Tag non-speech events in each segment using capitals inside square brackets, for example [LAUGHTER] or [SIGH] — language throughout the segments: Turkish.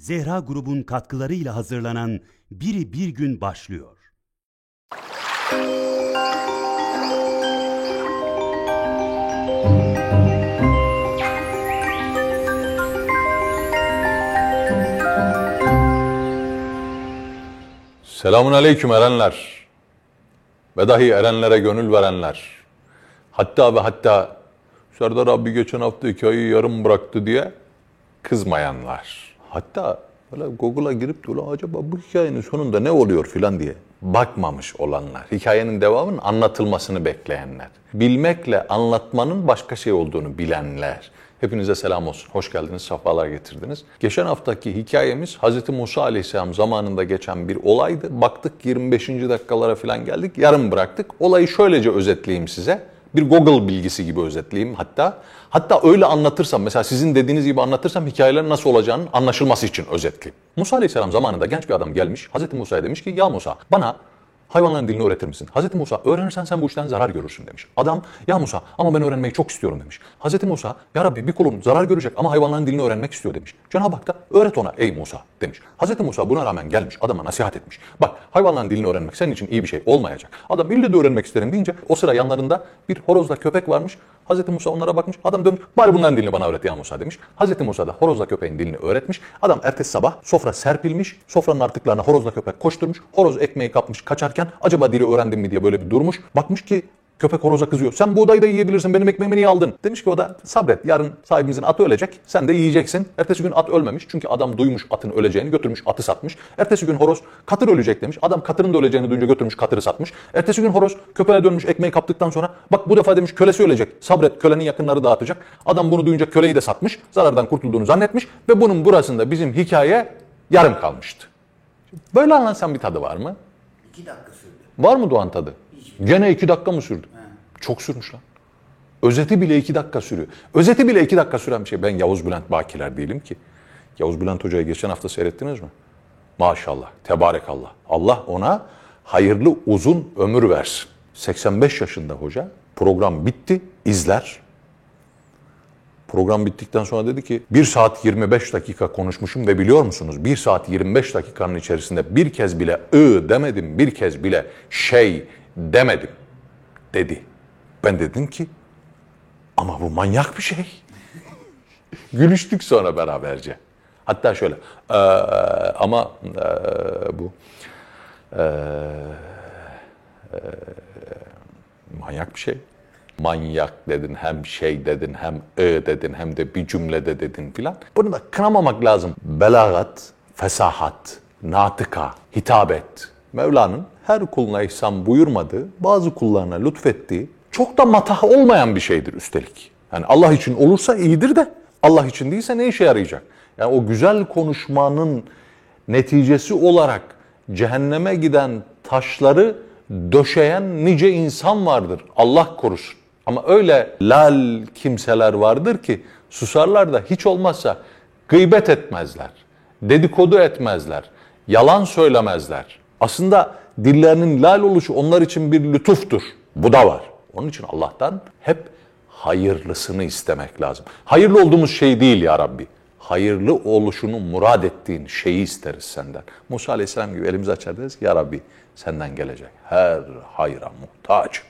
Zehra grubun katkılarıyla hazırlanan Biri Bir Gün başlıyor. Selamun aleyküm erenler. Ve dahi erenlere gönül verenler. Hatta ve hatta Serdar abi geçen hafta hikayeyi yarım bıraktı diye kızmayanlar. Hatta böyle Google'a girip de "Ulan acaba bu hikayenin sonunda ne oluyor filan diye bakmamış olanlar. Hikayenin devamının anlatılmasını bekleyenler. Bilmekle anlatmanın başka şey olduğunu bilenler. Hepinize selam olsun. Hoş geldiniz, sefalar getirdiniz. Geçen haftaki hikayemiz Hz. Musa Aleyhisselam zamanında geçen bir olaydı. Baktık 25. dakikalara falan geldik, yarım bıraktık. Olayı şöylece özetleyeyim size. Bir Google bilgisi gibi özetleyeyim hatta. Hatta öyle anlatırsam, mesela sizin dediğiniz gibi anlatırsam hikayelerin nasıl olacağının anlaşılması için özetleyeyim. Musa Aleyhisselam zamanında genç bir adam gelmiş. Hz. Musa'ya demiş ki ya Musa bana hayvanların dilini öğretir misin? Hazreti Musa öğrenirsen sen bu işten zarar görürsün demiş. Adam ya Musa ama ben öğrenmeyi çok istiyorum demiş. Hazreti Musa ya Rabbi bir kulun zarar görecek ama hayvanların dilini öğrenmek istiyor demiş. Cenab-ı Hak da öğret ona ey Musa demiş. Hazreti Musa buna rağmen gelmiş adama nasihat etmiş. Bak hayvanların dilini öğrenmek senin için iyi bir şey olmayacak. Adam ille de öğrenmek isterim deyince o sıra yanlarında bir horozla köpek varmış. Hazreti Musa onlara bakmış. Adam dönmüş. Bari bunların dilini bana öğret ya Musa demiş. Hazreti Musa da horozla köpeğin dilini öğretmiş. Adam ertesi sabah sofra serpilmiş. Sofranın artıklarına horozla köpek koşturmuş. Horoz ekmeği kapmış kaçarken acaba dili öğrendim mi diye böyle bir durmuş. Bakmış ki Köpek horoza kızıyor. Sen buğdayı da yiyebilirsin. Benim ekmeğimi niye aldın? Demiş ki o da sabret. Yarın sahibimizin atı ölecek. Sen de yiyeceksin. Ertesi gün at ölmemiş. Çünkü adam duymuş atın öleceğini götürmüş atı satmış. Ertesi gün horoz katır ölecek demiş. Adam katırın da öleceğini duyunca götürmüş katırı satmış. Ertesi gün horoz köpeğe dönmüş ekmeği kaptıktan sonra bak bu defa demiş kölesi ölecek. Sabret kölenin yakınları dağıtacak. Adam bunu duyunca köleyi de satmış. Zarardan kurtulduğunu zannetmiş ve bunun burasında bizim hikaye yarım kalmıştı. Böyle anlatsam bir tadı var mı? İki dakika sürdü. Var mı Doğan tadı? Gene iki dakika mı sürdü? Çok sürmüş lan. Özeti bile iki dakika sürüyor. Özeti bile iki dakika süren bir şey. Ben Yavuz Bülent Bakiler değilim ki. Yavuz Bülent Hoca'yı geçen hafta seyrettiniz mi? Maşallah, tebarekallah. Allah ona hayırlı uzun ömür versin. 85 yaşında hoca. Program bitti, izler. Program bittikten sonra dedi ki 1 saat 25 dakika konuşmuşum ve biliyor musunuz 1 saat 25 dakikanın içerisinde bir kez bile ı demedim, bir kez bile şey demedim dedi. Ben dedim ki ama bu manyak bir şey. [LAUGHS] Gülüştük sonra beraberce. Hatta şöyle eee, ama eee, bu eee, eee, manyak bir şey. Manyak dedin, hem şey dedin, hem ı dedin, hem de bir cümlede dedin filan. Bunu da kınamamak lazım. Belagat, fesahat, natıka, hitabet. Mevla'nın her kuluna ihsan buyurmadığı, bazı kullarına lütfettiği, çok da matah olmayan bir şeydir üstelik. Yani Allah için olursa iyidir de Allah için değilse ne işe yarayacak? Yani o güzel konuşmanın neticesi olarak cehenneme giden taşları döşeyen nice insan vardır. Allah korusun. Ama öyle lal kimseler vardır ki susarlar da hiç olmazsa gıybet etmezler, dedikodu etmezler, yalan söylemezler. Aslında dillerinin lal oluşu onlar için bir lütuftur. Bu da var. Onun için Allah'tan hep hayırlısını istemek lazım. Hayırlı olduğumuz şey değil ya Rabbi. Hayırlı oluşunu murad ettiğin şeyi isteriz senden. Musa Aleyhisselam gibi elimizi açar deriz ya Rabbi senden gelecek her hayra muhtaç.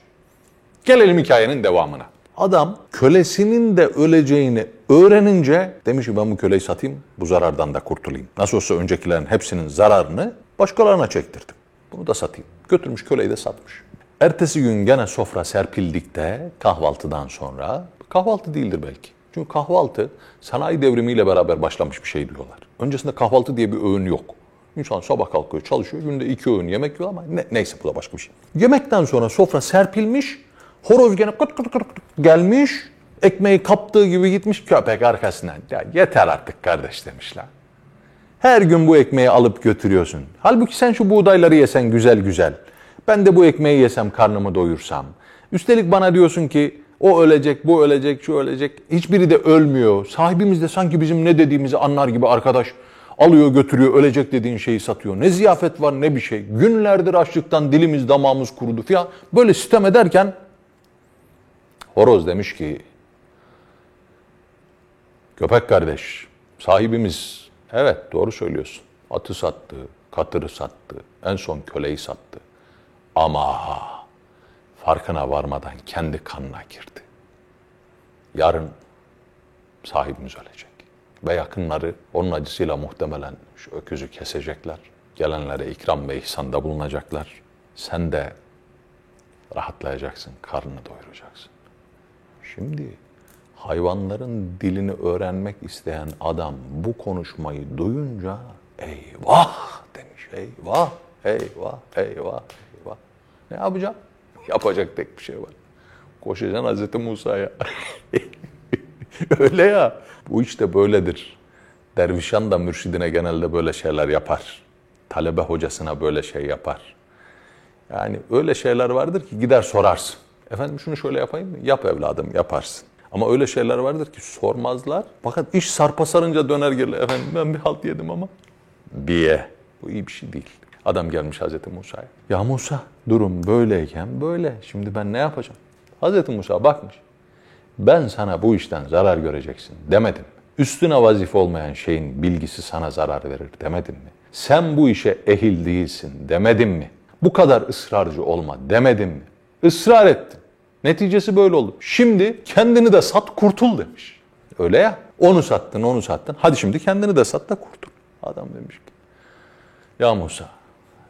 Gelelim hikayenin devamına. Adam kölesinin de öleceğini öğrenince demiş ki ben bu köleyi satayım bu zarardan da kurtulayım. Nasıl olsa öncekilerin hepsinin zararını başkalarına çektirdim. Bunu da satayım. Götürmüş köleyi de satmış. Ertesi gün gene sofra serpildikte kahvaltıdan sonra kahvaltı değildir belki. Çünkü kahvaltı sanayi devrimiyle beraber başlamış bir şey diyorlar. Öncesinde kahvaltı diye bir öğün yok. İnsan sabah kalkıyor, çalışıyor, günde iki öğün yemek yiyor ama ne, neyse bu da başka bir şey. Yemekten sonra sofra serpilmiş, horoz gene kıt kıt kıt gelmiş, ekmeği kaptığı gibi gitmiş köpek arkasından. Ya yeter artık kardeş demişler. Her gün bu ekmeği alıp götürüyorsun. Halbuki sen şu buğdayları yesen güzel güzel. Ben de bu ekmeği yesem karnımı doyursam. Üstelik bana diyorsun ki o ölecek, bu ölecek, şu ölecek. Hiçbiri de ölmüyor. Sahibimiz de sanki bizim ne dediğimizi anlar gibi arkadaş alıyor götürüyor ölecek dediğin şeyi satıyor. Ne ziyafet var ne bir şey. Günlerdir açlıktan dilimiz damağımız kurudu falan. Böyle sitem ederken horoz demiş ki köpek kardeş sahibimiz Evet doğru söylüyorsun. Atı sattı, katırı sattı, en son köleyi sattı. Ama farkına varmadan kendi kanına girdi. Yarın sahibimiz ölecek. Ve yakınları onun acısıyla muhtemelen şu öküzü kesecekler. Gelenlere ikram ve ihsanda bulunacaklar. Sen de rahatlayacaksın, karnını doyuracaksın. Şimdi hayvanların dilini öğrenmek isteyen adam bu konuşmayı duyunca eyvah demiş. Eyvah, eyvah, eyvah, eyvah. Ne yapacağım? Yapacak tek bir şey var. Koşacaksın Hazreti Musa'ya. [LAUGHS] Öyle ya. Bu işte böyledir. Dervişan da mürşidine genelde böyle şeyler yapar. Talebe hocasına böyle şey yapar. Yani öyle şeyler vardır ki gider sorarsın. Efendim şunu şöyle yapayım mı? Yap evladım yaparsın. Ama öyle şeyler vardır ki sormazlar. Fakat iş sarpa sarınca döner gelir. Efendim ben bir halt yedim ama. Diye. Bu iyi bir şey değil. Adam gelmiş Hazreti Musa'ya. Ya Musa durum böyleyken böyle. Şimdi ben ne yapacağım? Hazreti Musa bakmış. Ben sana bu işten zarar göreceksin demedim mi? Üstüne vazife olmayan şeyin bilgisi sana zarar verir demedim mi? Sen bu işe ehil değilsin demedim mi? Bu kadar ısrarcı olma demedim mi? Israr ettin. Neticesi böyle oldu. Şimdi kendini de sat kurtul demiş. Öyle ya. Onu sattın, onu sattın. Hadi şimdi kendini de sat da kurtul. Adam demiş ki, ya Musa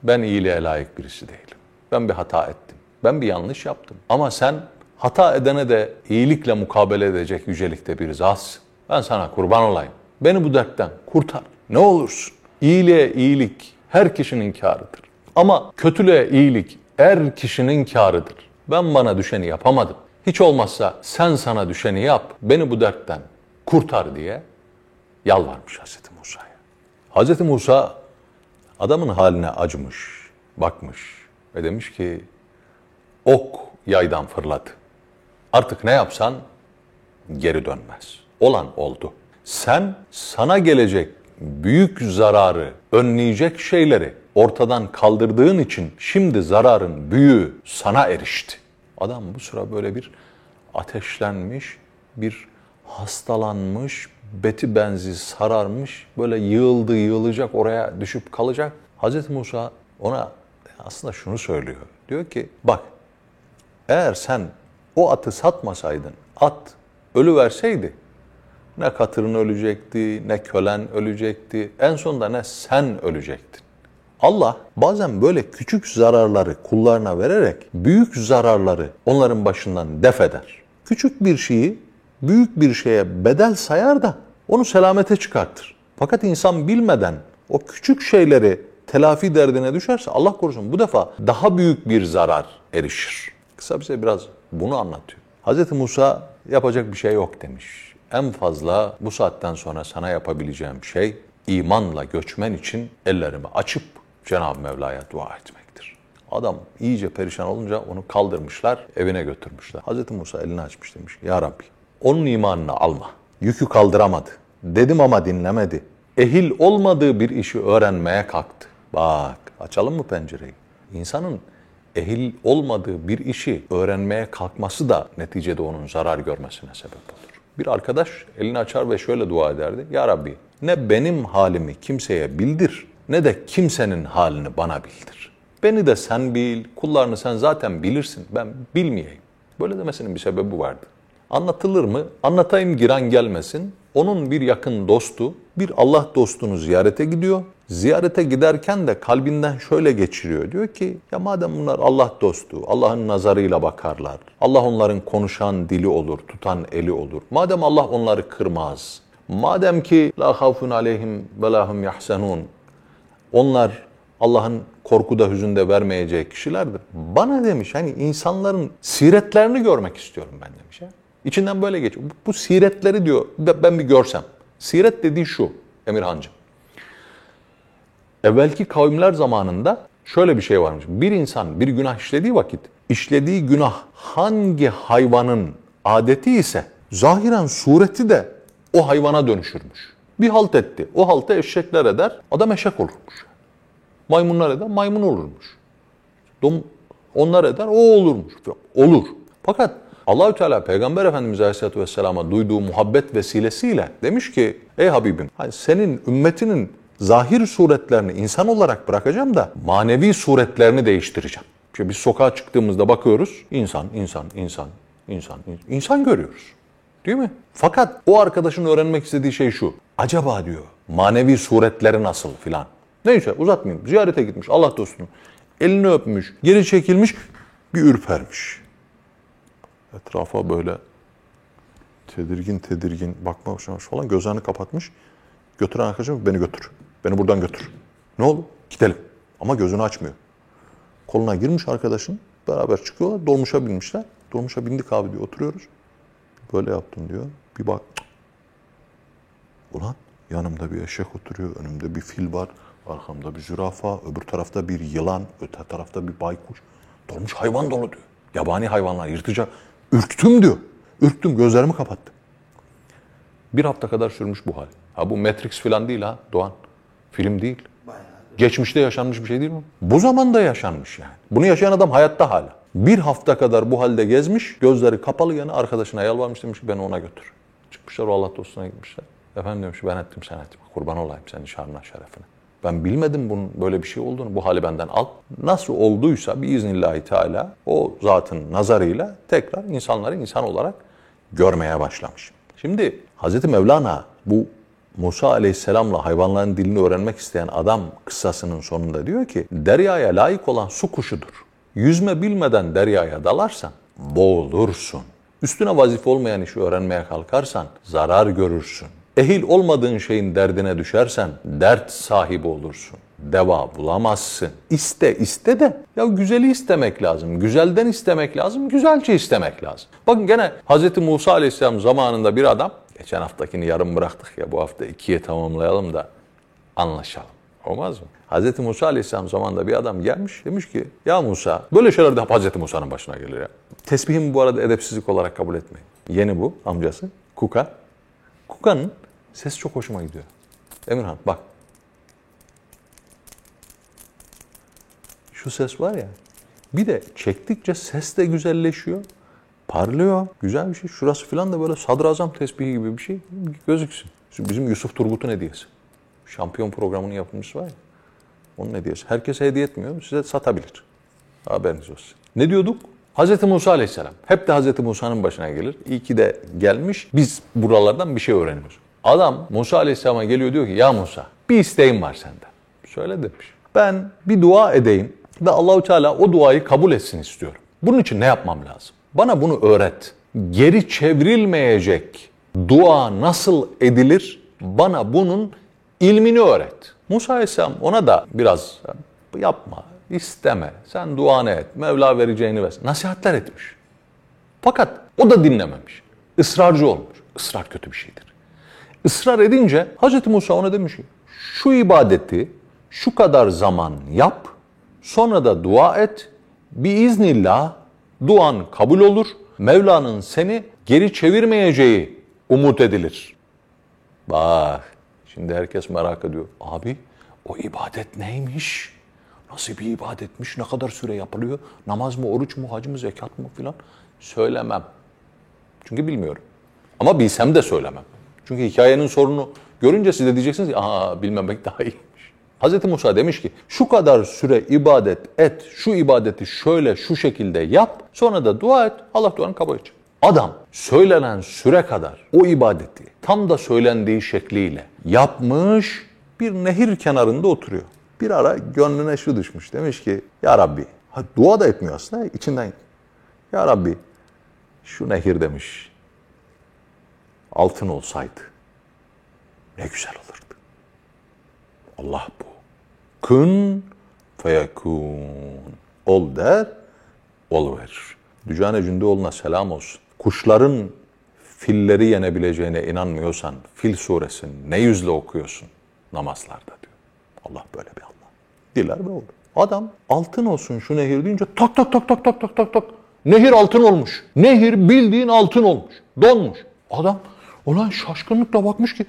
ben iyiliğe layık birisi değilim. Ben bir hata ettim. Ben bir yanlış yaptım. Ama sen hata edene de iyilikle mukabele edecek yücelikte bir zatsın. Ben sana kurban olayım. Beni bu dertten kurtar. Ne olursun. İyiliğe iyilik her kişinin kârıdır. Ama kötülüğe iyilik her kişinin kârıdır. Ben bana düşeni yapamadım. Hiç olmazsa sen sana düşeni yap. Beni bu dertten kurtar diye yalvarmış Hazreti Musa'ya. Hazreti Musa adamın haline acımış, bakmış ve demiş ki ok yaydan fırladı. Artık ne yapsan geri dönmez. Olan oldu. Sen sana gelecek büyük zararı önleyecek şeyleri ortadan kaldırdığın için şimdi zararın büyüğü sana erişti. Adam bu sıra böyle bir ateşlenmiş, bir hastalanmış, beti benzi sararmış, böyle yığıldı yığılacak oraya düşüp kalacak. Hazreti Musa ona aslında şunu söylüyor. Diyor ki bak eğer sen o atı satmasaydın, at ölü verseydi ne katırın ölecekti, ne kölen ölecekti. En sonunda ne sen ölecektin. Allah bazen böyle küçük zararları kullarına vererek büyük zararları onların başından def eder. Küçük bir şeyi büyük bir şeye bedel sayar da onu selamete çıkartır. Fakat insan bilmeden o küçük şeyleri telafi derdine düşerse Allah korusun bu defa daha büyük bir zarar erişir. Kısa bize biraz bunu anlatıyor. Hz. Musa yapacak bir şey yok demiş. En fazla bu saatten sonra sana yapabileceğim şey imanla göçmen için ellerimi açıp Cenab-ı Mevla'ya dua etmektir. Adam iyice perişan olunca onu kaldırmışlar, evine götürmüşler. Hz. Musa elini açmış demiş, Ya Rabbi onun imanını alma. Yükü kaldıramadı. Dedim ama dinlemedi. Ehil olmadığı bir işi öğrenmeye kalktı. Bak açalım mı pencereyi? İnsanın ehil olmadığı bir işi öğrenmeye kalkması da neticede onun zarar görmesine sebep olur. Bir arkadaş elini açar ve şöyle dua ederdi. Ya Rabbi ne benim halimi kimseye bildir ne de kimsenin halini bana bildir. Beni de sen bil, kullarını sen zaten bilirsin, ben bilmeyeyim. Böyle demesinin bir sebebi vardı. Anlatılır mı? Anlatayım giren gelmesin. Onun bir yakın dostu, bir Allah dostunu ziyarete gidiyor. Ziyarete giderken de kalbinden şöyle geçiriyor. Diyor ki ya madem bunlar Allah dostu, Allah'ın nazarıyla bakarlar. Allah onların konuşan dili olur, tutan eli olur. Madem Allah onları kırmaz. Madem ki la havfun aleyhim ve lahum yahsenun. Onlar Allah'ın korkuda hüzünde vermeyeceği kişilerdir. Bana demiş hani insanların siretlerini görmek istiyorum ben demiş ya. İçinden böyle geçiyor. Bu, bu siretleri diyor ben bir görsem. Siret dediği şu Emirhancığım. Evvelki kavimler zamanında şöyle bir şey varmış. Bir insan bir günah işlediği vakit işlediği günah hangi hayvanın adeti ise zahiren sureti de o hayvana dönüşürmüş. Bir halt etti. O halta eşekler eder. Adam eşek olurmuş. Maymunlar eder. Maymun olurmuş. Dom, onlar eder. O olurmuş. Olur. Fakat Allahü Teala Peygamber Efendimiz Aleyhisselatü Vesselam'a duyduğu muhabbet vesilesiyle demiş ki ey Habibim senin ümmetinin zahir suretlerini insan olarak bırakacağım da manevi suretlerini değiştireceğim. İşte biz sokağa çıktığımızda bakıyoruz insan, insan, insan, insan, insan görüyoruz. Değil mi? Fakat o arkadaşın öğrenmek istediği şey şu. Acaba diyor manevi suretleri nasıl filan. Neyse uzatmayayım. Ziyarete gitmiş Allah dostunu. Elini öpmüş, geri çekilmiş, bir ürpermiş. Etrafa böyle tedirgin tedirgin bakmamış falan gözlerini kapatmış. Götüren arkadaşım beni götür. Beni buradan götür. Ne oldu? Gidelim. Ama gözünü açmıyor. Koluna girmiş arkadaşın. Beraber çıkıyorlar. Dolmuşa binmişler. Dolmuşa bindik abi diyor. Oturuyoruz. Böyle yaptım diyor. Bir bak. Ulan yanımda bir eşek oturuyor. Önümde bir fil var. Arkamda bir zürafa. Öbür tarafta bir yılan. Öte tarafta bir baykuş. Dolmuş hayvan dolu diyor. Yabani hayvanlar yırtıcı. Ürktüm diyor. Ürktüm gözlerimi kapattım. Bir hafta kadar sürmüş bu hal. Ha bu Matrix falan değil ha Doğan. Film değil. Geçmişte yaşanmış bir şey değil mi? Bu zamanda yaşanmış yani. Bunu yaşayan adam hayatta hala. Bir hafta kadar bu halde gezmiş, gözleri kapalı yana arkadaşına yalvarmış demiş ki beni ona götür. Çıkmışlar o Allah dostuna gitmişler. Efendim demiş ben ettim sen etme. Kurban olayım senin şanına şerefine. Ben bilmedim bunun böyle bir şey olduğunu. Bu hali benden al. Nasıl olduysa biiznillahü teala o zatın nazarıyla tekrar insanları insan olarak görmeye başlamış. Şimdi Hazreti Mevlana bu Musa aleyhisselamla hayvanların dilini öğrenmek isteyen adam kıssasının sonunda diyor ki deryaya layık olan su kuşudur. Yüzme bilmeden deryaya dalarsan boğulursun. Üstüne vazife olmayan işi öğrenmeye kalkarsan zarar görürsün. Ehil olmadığın şeyin derdine düşersen dert sahibi olursun. Deva bulamazsın. İste iste de ya güzeli istemek lazım. Güzelden istemek lazım. Güzelce istemek lazım. Bakın gene Hz. Musa Aleyhisselam zamanında bir adam geçen haftakini yarım bıraktık ya bu hafta ikiye tamamlayalım da anlaşalım. Olmaz mı? Hz. Musa Aleyhisselam zamanında bir adam gelmiş demiş ki ya Musa böyle şeyler de Hz. Musa'nın başına gelir ya. Tesbihimi bu arada edepsizlik olarak kabul etmeyin. Yeni bu amcası Kuka. Kuka'nın sesi çok hoşuma gidiyor. Emirhan bak. Şu ses var ya. Bir de çektikçe ses de güzelleşiyor. Parlıyor. Güzel bir şey. Şurası falan da böyle sadrazam tesbihi gibi bir şey gözüksün. Bizim Yusuf Turgut'un hediyesi. Şampiyon programının yapımcısı var ya. Onun hediyesi. Herkese hediye etmiyor. Size satabilir. Haberiniz olsun. Ne diyorduk? Hz. Musa Aleyhisselam. Hep de Hz. Musa'nın başına gelir. İyi ki de gelmiş. Biz buralardan bir şey öğreniyoruz. Adam Musa Aleyhisselam'a geliyor diyor ki ya Musa bir isteğim var senden. Söyle demiş. Ben bir dua edeyim ve Allahu Teala o duayı kabul etsin istiyorum. Bunun için ne yapmam lazım? Bana bunu öğret. Geri çevrilmeyecek dua nasıl edilir? Bana bunun ilmini öğret. Musa Aleyhisselam ona da biraz yapma, isteme, sen duanı et, Mevla vereceğini versin. Nasihatler etmiş. Fakat o da dinlememiş. Israrcı olmuş. Israr kötü bir şeydir. Israr edince Hz. Musa ona demiş ki şu ibadeti şu kadar zaman yap sonra da dua et biiznillah duan kabul olur. Mevla'nın seni geri çevirmeyeceği umut edilir. Bak şimdi herkes merak ediyor. Abi o ibadet neymiş? Nasıl bir ibadetmiş? Ne kadar süre yapılıyor? Namaz mı, oruç mu, hac mı, zekat mı filan? Söylemem. Çünkü bilmiyorum. Ama bilsem de söylemem. Çünkü hikayenin sorunu görünce siz de diyeceksiniz ki aha bilmemek [LAUGHS] daha iyiymiş. Hz. Musa demiş ki şu kadar süre ibadet et, şu ibadeti şöyle şu şekilde yap, sonra da dua et, Allah duanı kabul edecek. Adam söylenen süre kadar o ibadeti tam da söylendiği şekliyle yapmış bir nehir kenarında oturuyor. Bir ara gönlüne şu düşmüş. Demiş ki ya Rabbi, ha, dua da etmiyor aslında içinden. Ya Rabbi şu nehir demiş altın olsaydı ne güzel olurdu. Allah bu. Kün feyekun. Ol der, oluverir. Dücane Cündoğlu'na selam olsun. Kuşların filleri yenebileceğine inanmıyorsan Fil suresini ne yüzle okuyorsun namazlarda diyor. Allah böyle bir Allah. Diler ve olur. Adam altın olsun şu nehir deyince tak tak tak tak tak tak tak tak. Nehir altın olmuş. Nehir bildiğin altın olmuş. Donmuş. Adam olan şaşkınlıkla bakmış ki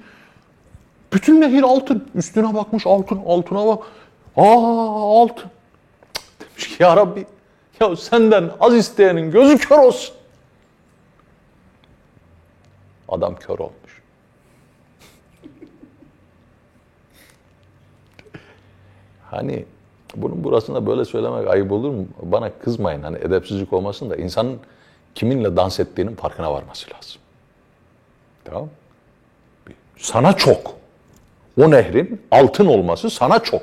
bütün nehir altın. Üstüne bakmış altın, altına bak. Aa altın. Demiş ki ya Rabbi ya senden az isteyenin gözü kör olsun. Adam kör olmuş. Hani bunun burasında böyle söylemek ayıp olur mu? Bana kızmayın hani edepsizlik olmasın da insanın kiminle dans ettiğinin farkına varması lazım. Tamam Sana çok. O nehrin altın olması sana çok.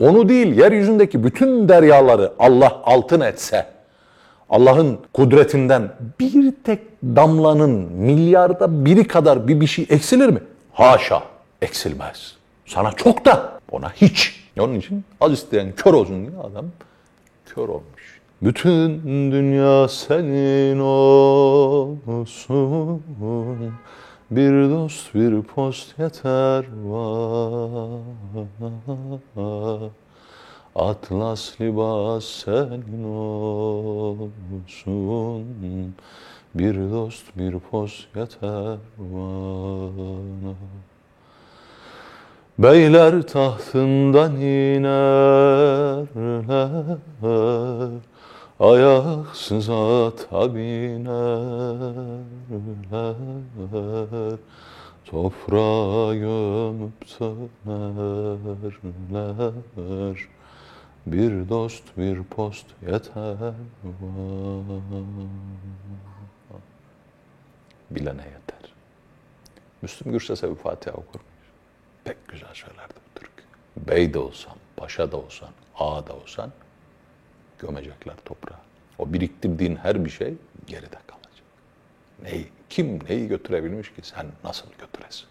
Onu değil yeryüzündeki bütün deryaları Allah altın etse, Allah'ın kudretinden bir tek damlanın milyarda biri kadar bir bir şey eksilir mi? Haşa, eksilmez. Sana çok da ona hiç. Onun için az isteyen kör olsun diye adam kör olmuş. Bütün dünya senin olsun. Bir dost bir post yeter var. Atlas libas senin olsun. Bir dost bir post yeter bana. Beyler tahtından inerler, ayaksız ata binerler, toprağa gömüp sönerler. Bir dost bir post yeter bana. Bilene yeter. Müslüm Gürses'e bir Fatiha okur muyuz? Pek güzel söylerdi bu Türk. Bey de olsan, paşa da olsan, ağa da olsan gömecekler toprağa. O biriktirdiğin her bir şey geride kalacak. Neyi, kim neyi götürebilmiş ki sen nasıl götüresin?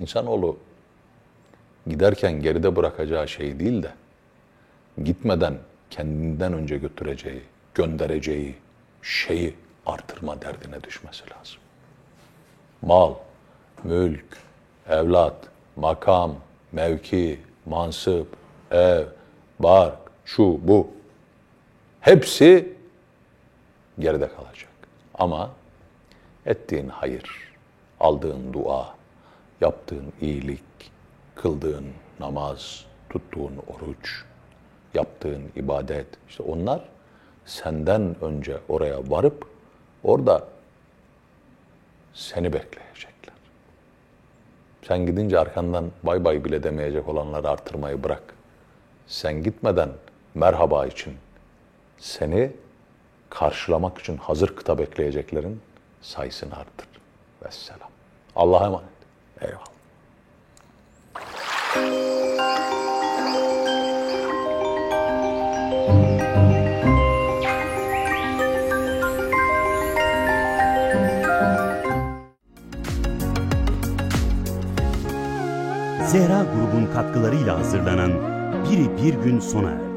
İnsanoğlu giderken geride bırakacağı şey değil de gitmeden kendinden önce götüreceği, göndereceği şeyi artırma derdine düşmesi lazım. Mal, mülk, evlat, makam, mevki, mansıp, ev, bark, şu, bu. Hepsi geride kalacak. Ama ettiğin hayır, aldığın dua, yaptığın iyilik, kıldığın namaz, tuttuğun oruç, yaptığın ibadet, işte onlar senden önce oraya varıp orada seni bekleyecekler. Sen gidince arkandan bay bay bile demeyecek olanları artırmayı bırak. Sen gitmeden merhaba için seni karşılamak için hazır kıta bekleyeceklerin sayısını arttır. Vesselam. Allah'a emanet. Eyvallah. Zehra grubun katkılarıyla hazırlanan Biri Bir Gün sona erdi.